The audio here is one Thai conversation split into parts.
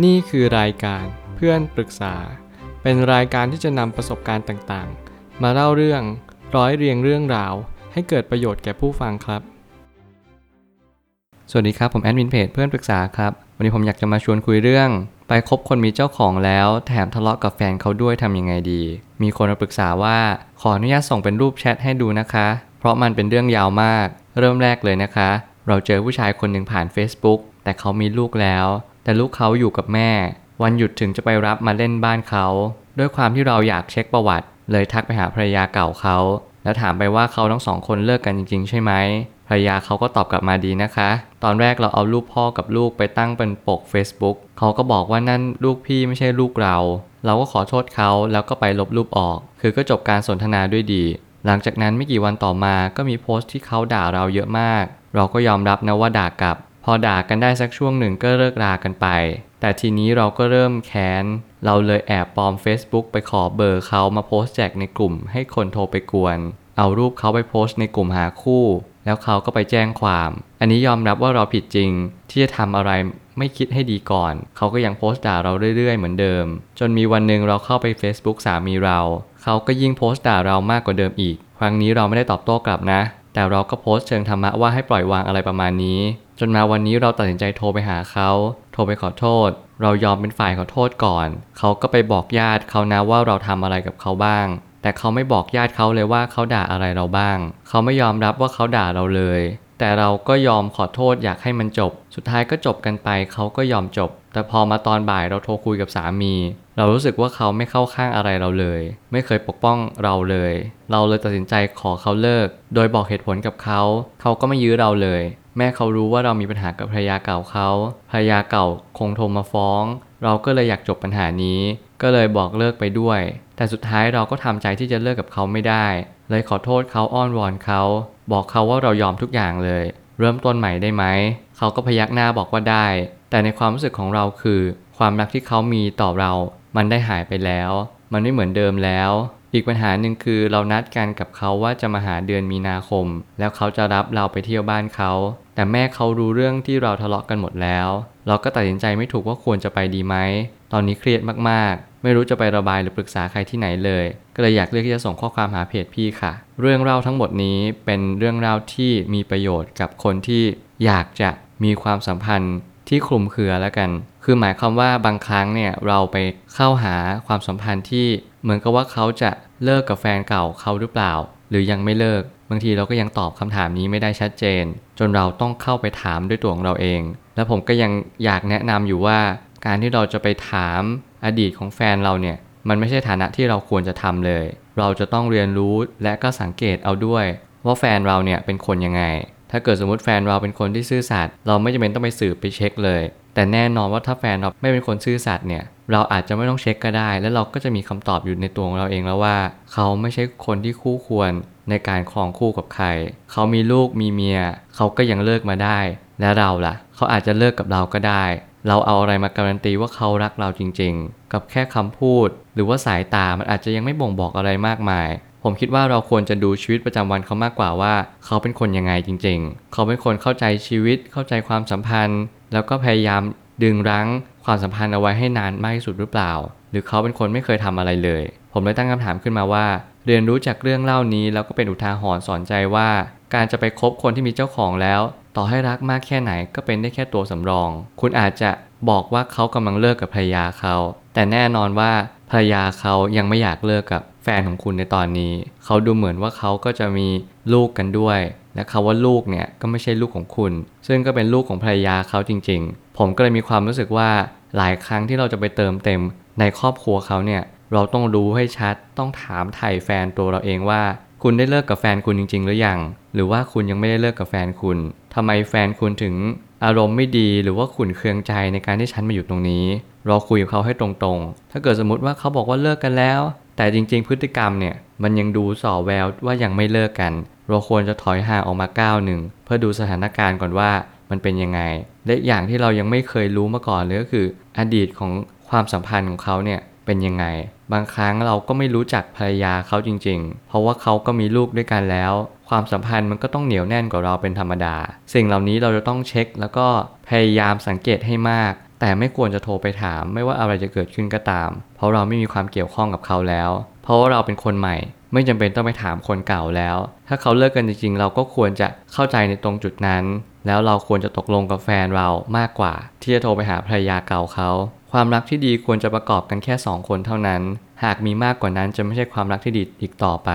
นี่คือรายการเพื่อนปรึกษา เป็นรายการที่จะนำประสบการณ์ต่างๆ มาเล่าเรื่องร้อยเรียงเรื่องราว ให้เกิดประโยชน์แก่ผู้ฟังครับ สวัสดีครับ ผมแอดมินเพจเพื่อนปรึกษาครับ วันนี้ผมอยากจะมาชวนคุยเรื่อง ไปคบคนมีเจ้าของแล้ว แถมทะเลาะกับแฟนเขาด้วยทำยังไงดี มีคนมาปรึกษาว่าขออนุญาตส่งเป็นรูปแชทให้ดูนะคะ เพราะมันเป็นเรื่องยาวมาก เริ่มแรกเลยนะคะ เราเจอผู้ชายคนหนึ่งผ่าน Facebook แต่เขามีลูกแล้ว แต่ลูกเขาอยู่กับแม่ วันหยุดถึงจะไปรับมาเล่นบ้านเขา ด้วยความที่เราอยากเช็คประวัติ เลยทักไปหาภรรยาเก่าเขา แล้วถามไปว่าเขาทั้งสองคนเลิกกันจริง ๆ ใช่ไหมภรรยาเขาก็ตอบกลับมาดีนะคะ ตอนแรกเราเอารูปพ่อกับลูกไปตั้งเป็นปก Facebook เขาก็บอกว่านั่นลูกพี่ไม่ใช่ลูกเรา เราก็ขอโทษเขาแล้วก็ไปลบรูปออก คือก็จบการสนทนาด้วยดี หลังจากนั้นไม่กี่วันต่อมาก็มีโพสต์ที่เขาด่าเราเยอะมาก เราก็ยอมรับนะว่าด่ากลับ พอด่ากันได้สักช่วงหนึ่งก็เลิกรากันไป แต่ทีนี้เราก็เริ่มแค้น เราเลยแอบปลอม Facebook ไปขอเบอร์เขามาโพสต์แจกในกลุ่ม ให้คนโทรไปกวน เอารูปเขาไปโพสต์ในกลุ่มหาคู่ แล้วเขาก็ไปแจ้งความ อันนี้ยอมรับว่าเราผิดจริง ที่จะทำอะไรไม่คิดให้ดีก่อน เขาก็ยังโพสต์ด่าเราเรื่อยๆ เหมือนเดิม จนมีวันหนึ่งเราเข้าไป Facebook สามีเรา เขาก็ยิ่งโพสต์ด่าเรามากกว่าเดิมอีก ครั้งนี้เราไม่ได้ตอบโต้กลับนะ แต่เราก็โพสต์เชิงธรรมะว่าให้ปล่อยวางอะไรประมาณนี้ จนมาวันนี้เราตัดสินใจโทรไปหาเขา โทรไปขอโทษ เรายอมเป็นฝ่ายขอโทษก่อน เขาก็ไปบอกญาติเขานะว่าเราทำอะไรกับเขาบ้าง แต่เขาไม่บอกญาติเขาเลยว่าเขาด่าอะไรเราบ้าง เขาไม่ยอมรับว่าเขาด่าเราเลย แต่เราก็ยอมขอโทษอยากให้มันจบ สุดท้ายก็จบกันไป เขาก็ยอมจบ แต่พอมาตอนบ่ายเราโทรคุยกับสามี เรารู้สึกว่าเขาไม่เข้าข้างอะไรเราเลย ไม่เคยปกป้องเราเลย เราเลยตัดสินใจขอเขาเลิก โดยบอกเหตุผลกับเขา เขาก็ไม่ยื้อเราเลย แม่เขารู้ว่าเรามีปัญหากับภรรยาเก่าเขาภรรยาเก่าคงโทรมาฟ้อง เราก็เลยอยากจบปัญหานี้ ก็เลยบอกเลิกไปด้วย แต่สุดท้ายเราก็ทำใจที่จะเลิกกับเขาไม่ได้ เลยขอโทษเขาอ้อนวอนเขา บอกเขาว่าเรายอมทุกอย่างเลย เริ่มต้นใหม่ได้ไหม เขาก็พยักหน้าบอกว่าได้ แต่ในความรู้สึกของเราคือ ความรักที่เขามีต่อเรา มันได้หายไปแล้ว มันไม่เหมือนเดิมแล้วอีกปัญหาหนึ่งคือเรานัดกันกับเขาว่าจะมาหาเดือนมีนาคม แล้วเขาจะรับเราไปเที่ยวบ้านเขา แต่แม่เขารู้เรื่องที่เราทะเลาะกันหมดแล้ว เราก็ตัดสินใจไม่ถูกว่าควรจะไปดีไหม ตอนนี้เครียดมากๆ ไม่รู้จะไประบายหรือปรึกษาใครที่ไหนเลย ก็เลยอยากเลือกที่จะส่งข้อความหาเพจพี่ค่ะ เรื่องเล่าทั้งหมดนี้เป็นเรื่องเล่าที่มีประโยชน์กับคนที่อยากจะมีความสัมพันธ์ที่คลุมเครือแล้วกัน คือหมายความว่าบางครั้งเนี่ยเราไปเข้าหาความสัมพันธ์ที่เหมือนกับว่าเขาจะเลิกกับแฟนเก่าเขาหรือเปล่า หรือยังไม่เลิก บางทีเราก็ยังตอบคำถามนี้ไม่ได้ชัดเจน จนเราต้องเข้าไปถามด้วยตัวของเราเอง และผมก็ยังอยากแนะนำอยู่ว่า การที่เราจะไปถามอดีตของแฟนเราเนี่ยมันไม่ใช่ฐานะที่เราควรจะทำเลย เราจะต้องเรียนรู้และก็สังเกตเอาด้วย ว่าแฟนเราเนี่ยเป็นคนยังไง ถ้าเกิดสมมติแฟนเราเป็นคนที่ซื่อสัตย์เราไม่จำเป็นต้องไปสืบไปเช็คเลย แต่แน่นอนว่าถ้าแฟนเราไม่เป็นคนซื่อสัตย์เนี่ย เราอาจจะไม่ต้องเช็คก็ได้ แล้วเราก็จะมีคำตอบอยู่ในตัวของเราเองแล้วว่า เขาไม่ใช่คนที่คู่ควรในการครองคู่กับใคร เขามีลูกมีเมีย เขาก็ยังเลิกมาได้ และเราล่ะ เขาอาจจะเลิกกับเราก็ได้ เราเอาอะไรมาการันตีว่าเขารักเราจริง ๆ กับแค่คำพูด หรือว่าสายตามันอาจจะยังไม่บ่งบอกอะไรมากมาย ผมคิดว่าเราควรจะดูชีวิตประจำวันเขามากกว่าว่า เขาเป็นคนยังไงจริง ๆ เขาเป็นคนเข้าใจชีวิตเข้าใจความสัมพันธ์ แล้วก็พยายามดึงรั้ง ความสัมพันธ์เอาไว้ให้นานมากที่สุดหรือเปล่า หรือเขาเป็นคนไม่เคยทำอะไรเลย ผมเลยตั้งคำถามขึ้นมาว่า เรียนรู้จากเรื่องเล่านี้แล้วก็เป็นอุทาหรณ์สอนใจว่า การจะไปคบคนที่มีเจ้าของแล้ว ต่อให้รักมากแค่ไหนก็เป็นได้แค่ตัวสำรอง คุณอาจจะบอกว่าเขากำลังเลิกกับภรรยาเขา แต่แน่นอนว่าภรรยาเขายังไม่อยากเลิกกับแฟนของคุณในตอนนี้ เขาดูเหมือนว่าเขาก็จะมีลูกกันด้วย และคาว่าลูกเนี่ยก็ไม่ใช่ลูกของคุณ ซึ่งก็เป็นลูกของภรรยาเขาจริง ๆ ผมก็เลยมีความรู้สึกว่าหลายครั้งที่เราจะไปเติมเต็มในครอบครัวเขาเนี่ยเราต้องรู้ให้ชัดต้องถามไถ่แฟนตัวเราเองว่า คุณได้เลิกกับแฟนคุณจริง ๆ หรือยัง หรือว่าคุณยังไม่ได้เลิกกับแฟนคุณทำไมแฟนคุณถึงอารมณ์ไม่ดีหรือว่าขุนเคืองใจในการที่ฉันมาอยู่ตรงนี้ เราคุยกับเขาให้ตรงๆ ถ้าเกิดสมมติว่าเขาบอกว่าเลิกกันแล้ว แต่จริง ๆ พฤติกรรมเนี่ยมันยังดูส่อแววว่ายังไม่เลิกกัน เราควรจะถอยห่างออกมาก้าวหนึ่งเพื่อดูสถานการณ์ก่อนว่ามันเป็นยังไง และอย่างที่เรายังไม่เคยรู้มาก่อนเลยก็คือ อดีตของความสัมพันธ์ของเขาเนี่ยเป็นยังไง บางครั้งเราก็ไม่รู้จักภรรยาเขาจริง ๆ เพราะว่าเขาก็มีลูกด้วยกันแล้ว ความสัมพันธ์มันก็ต้องเหนียวแน่นกว่าเราเป็นธรรมดา สิ่งเหล่านี้เราจะต้องเช็ค แล้วก็พยายามสังเกตให้มาก แต่ไม่ควรจะโทรไปถาม ไม่ว่าอะไรจะเกิดขึ้นก็ตาม เพราะเราไม่มีความเกี่ยวข้องกับเขาแล้ว เพราะว่าเราเป็นคนใหม่ ไม่จำเป็นต้องไปถามคนเก่าแล้ว ถ้าเขาเลิกกันจริงๆ เราก็ควรจะเข้าใจในตรงจุดนั้น แล้วเราควรจะตกลงกับแฟนเรามากกว่า ที่จะโทรไปหาภรรยาเก่าเขา ความรักที่ดีควรจะประกอบกันแค่สองคนเท่านั้น หากมีมากกว่านั้นจะไม่ใช่ความรักที่ดีอีกต่อไป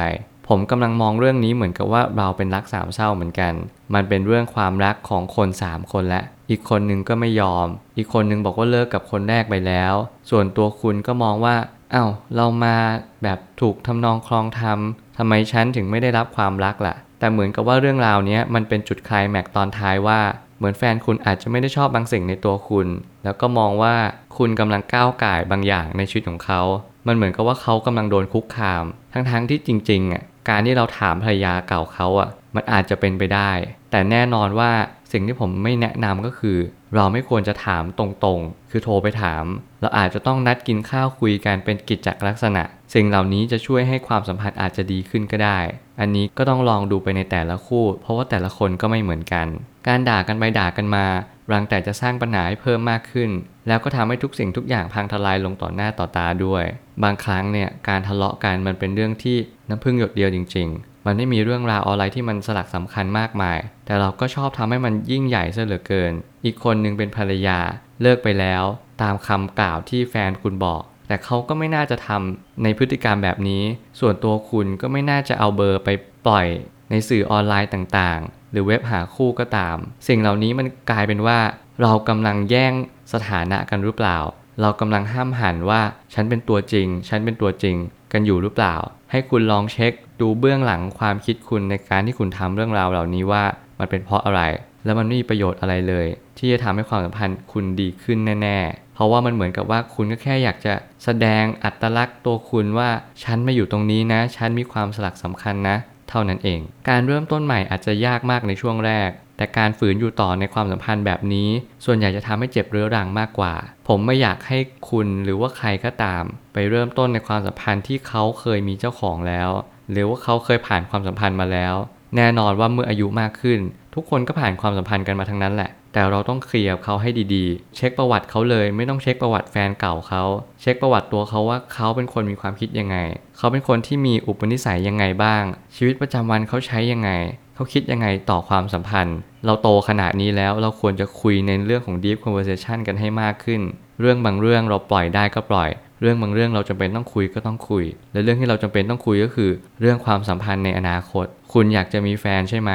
ผมกำลังมองเรื่องนี้เหมือนกับว่าเราเป็นรักสามเศร้าเหมือนกัน มันเป็นเรื่องความรักของคนสามคนและอีกคนนึงก็ไม่ยอม อีกคนนึงบอกว่าเลิกกับคนแรกไปแล้ว ส่วนตัวคุณก็มองว่า อ้าวเรามาแบบถูกทำนองคลองธรรมทำไมฉันถึงไม่ได้รับความรักล่ะ แต่เหมือนกับว่าเรื่องราวนี้มันเป็นจุดคลายแม็กตอนท้ายว่าเหมือนแฟนคุณอาจจะไม่ได้ชอบบางสิ่งในตัวคุณ แล้วก็มองว่าคุณกำลังก้าวไก่บางอย่างในชีวิตของเขา มันเหมือนกับว่าเขากำลังโดนคุกคาม ทั้งๆที่จริงๆอะ การที่เราถามภรรยาเก่าเขาอะ มันอาจจะเป็นไปได้ แต่แน่นอนว่า สิ่งที่ผมไม่แนะนำก็คือ เราไม่ควรจะถามตรงๆ คือโทรไปถาม เราอาจจะต้องนัดกินข้าวคุยกันเป็นกิจจลักษณะ สิ่งเหล่านี้จะช่วยให้ความสัมพันธ์อาจจะดีขึ้นก็ได้ อันนี้ก็ต้องลองดูไปในแต่ละคู่ เพราะว่าแต่ละคนก็ไม่เหมือนกัน การด่ากันไปด่ากันมารังแต่จะสร้างปัญหาให้เพิ่มมากขึ้น แล้วก็ทำให้ทุกสิ่งทุกอย่างพังทลายลงต่อหน้าต่อตาด้วย บางครั้งเนี่ยการทะเลาะกันมันเป็นเรื่องที่น้ำพึ่งหยดเดียวจริง ๆ มันไม่มีเรื่องราวอะไรที่มันสลักสำคัญมากมาย แต่เราก็ชอบทำให้มันยิ่งใหญ่ซะเหลือเกิน อีกคนหนึ่งเป็นภรรยาเลิกไปแล้ว ตามคำกล่าวที่แฟนคุณบอก แต่เขาก็ไม่น่าจะทำในพฤติกรรมแบบนี้ ส่วนตัวคุณก็ไม่น่าจะเอาเบอร์ไปปล่อยในสื่อออนไลน์ต่างๆ หรือเว็บหาคู่ก็ตาม สิ่งเหล่านี้มันกลายเป็นว่า เรากำลังแย่งสถานะกันหรือเปล่า เรากำลังห้ามหันว่าฉันเป็นตัวจริง ฉันเป็นตัวจริงกันอยู่หรือเปล่า ให้คุณลองเช็คดูเบื้องหลังความคิดคุณในการที่คุณทำเรื่องราวเหล่านี้ว่ามันเป็นเพราะอะไร แล้วมันไม่มีประโยชน์อะไรเลย ที่จะทำให้ความสัมพันธ์คุณดีขึ้นแน่ๆ เพราะว่ามันเหมือนกับว่าคุณก็แค่อยากจะแสดงอัตลักษณ์ตัวคุณว่าฉันมาอยู่ตรงนี้นะ ฉันมีความสลักสำคัญนะ เท่านั้นเอง การเริ่มต้นใหม่อาจจะยากมากในช่วงแรก แต่การฝืนอยู่ต่อในความสัมพันธ์แบบนี้ ส่วนใหญ่จะทำให้เจ็บเรื้อรังมากกว่า ผมไม่อยากให้คุณหรือว่าใครก็ตาม ไปเริ่มต้นในความสัมพันธ์ที่เขาเคยมีเจ้าของแล้ว หรือว่าเขาเคยผ่านความสัมพันธ์มาแล้ว แน่นอนว่าเมื่ออายุมากขึ้น ทุกคนก็ผ่านความสัมพันธ์กันมาทั้งนั้นแหละ แต่เราต้องเคลียร์เขาให้ดีๆ เช็คประวัติเขาเลย ไม่ต้องเช็คประวัติแฟนเก่าเขา เช็คประวัติตัวเขาว่าเขาเป็นคนมีความคิดยังไง เขาเป็นคนที่มีอุปนิสัยยังไงบ้าง ชีวิตประจำวันเขาใช้ยังไง เขาคิดยังไงต่อความสัมพันธ์ เราโตขนาดนี้แล้วเราควรจะคุยในเรื่องของ deep conversation กันให้มากขึ้น เรื่องบางเรื่องเราปล่อยได้ก็ปล่อย เรื่องบางเรื่องเราจำเป็นต้องคุยก็ต้องคุย และเรื่องที่เราจำเป็นต้องคุยก็คือ เรื่องความสัมพันธ์ในอนาคต คุณอยากจะมีแฟนใช่ไหม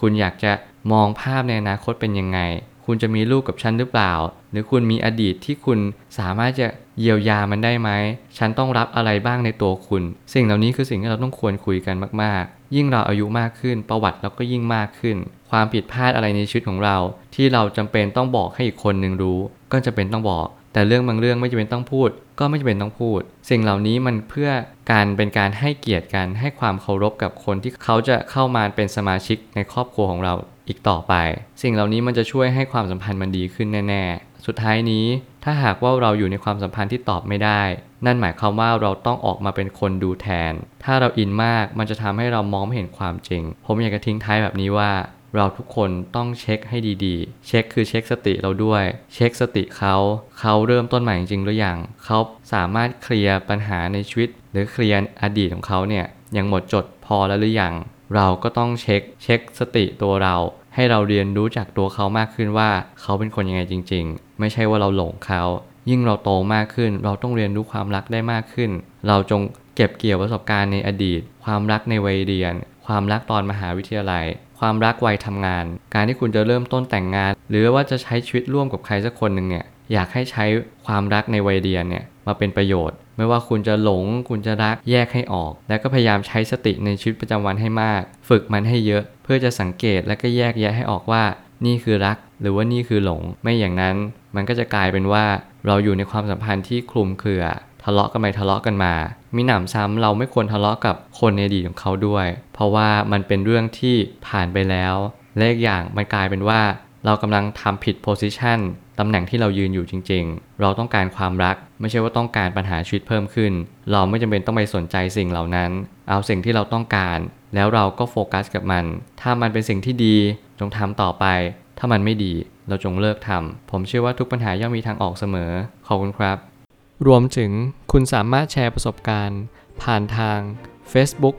คุณอยากจะมองภาพในอนาคตเป็นยังไง คุณจะมีลูกกับฉันหรือเปล่า หรือคุณมีอดีตที่คุณสามารถจะเยียวยามันได้ไหม ฉันต้องรับอะไรบ้างในตัวคุณ สิ่งเหล่านี้คือสิ่งที่เราต้องควรคุยกันมาก ๆ ยิ่งเราอายุมากขึ้น ประวัติเราก็ยิ่งมากขึ้น ความผิดพลาดอะไรในชีวิตของเรา ที่เราจำเป็นต้องบอกให้อีกคนหนึ่งรู้ ก็จะเป็นต้องบอก แต่เรื่องบางเรื่องไม่จำเป็นต้องพูด ก็ไม่จำเป็นต้องพูด สิ่งเหล่านี้มันเพื่อการเป็นการให้เกียรติกันให้ความเคารพกับคนที่เขาจะเข้ามาเป็นสมาชิกในครอบครัวของเรา อีกต่อไป สิ่งเหล่านี้มันจะช่วยให้ความสัมพันธ์มันดีขึ้นแน่ๆ สุดท้ายนี้ถ้าหากว่าเราอยู่ในความสัมพันธ์ที่ตอบไม่ได้ นั่นหมายความว่าเราต้องออกมาเป็นคนดูแทน ถ้าเราอินมากมันจะทำให้เรามองไม่เห็นความจริง ผมอยากจะทิ้งท้ายแบบนี้ว่า เราทุกคนต้องเช็คให้ดีๆ เช็คคือเช็คสติเราด้วย เช็คสติเขา เขาเริ่มต้นใหม่จริงหรือยังเขาสามารถเคลียร์ปัญหาในชีวิต หรือเคลียร์อดีตของเขาเนี่ยยังหมดจดพอแล้วหรือยัง เราก็ต้องเช็คเช็คสติตัวเรา ให้เราเรียนรู้จากตัวเขามากขึ้นว่า เขาเป็นคนยังไงจริง ๆ ไม่ใช่ว่าเราหลงเขา ยิ่งเราโตมากขึ้น เราต้องเรียนรู้ความรักได้มากขึ้น เราจงเก็บเกี่ยวประสบการณ์ในอดีต ความรักในวัยเรียน ความรักตอนมหาวิทยาลัย ความรักวัยทำงาน การที่คุณจะเริ่มต้นแต่งงาน หรือว่าจะใช้ชีวิตร่วมกับใครสักคนหนึ่งเนี่ยอยากให้ใช้ความรักในวัยเรียนเนี่ยมาเป็นประโยชน์ ไม่ว่าคุณจะหลง คุณจะรักแยกให้ออก และก็พยายามใช้สติในชีวิตประจำวันให้มาก ฝึกมันให้เยอะ เพื่อจะสังเกตและก็แยกแยะให้ออกว่า นี่คือรัก หรือว่านี่คือหลง ไม่อย่างนั้นมันก็จะกลายเป็นว่า เราอยู่ในความสัมพันธ์ที่คลุมเครือทะเลาะกันไปทะเลาะกันมา มีหนำซ้ำเราไม่ควรทะเลาะกับคนในอดีตของเขาด้วย เพราะว่ามันเป็นเรื่องที่ผ่านไปแล้ว และอีกอย่างมันกลายเป็นว่า เรากำลังทำผิดโพสิชัน ตำแหน่งที่เรายืนอยู่จริง ๆ เราต้องการความรัก ไม่ใช่ว่าต้องการปัญหาชีวิตเพิ่มขึ้น เราไม่จำเป็นต้องไปสนใจสิ่งเหล่านั้น เอาสิ่งที่เราต้องการ แล้วเราก็โฟกัสกับมัน ถ้ามันเป็นสิ่งที่ดีจงทำต่อไป ถ้ามันไม่ดี เราจงเลิกทำ ผมเชื่อว่าทุกปัญหาย่อมมีทางออกเสมอ ขอบคุณครับ รวมถึงคุณสามารถแชร์ประสบการณ์ ผ่านทาง Facebook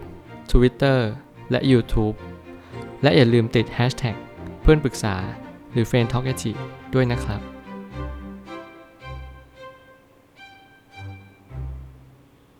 Twitter และ YouTube และอย่าลืมติด hashtag เพื่อนปรึกษาหรือ f r ร e n d t a l k a t i ด้วยนะครับ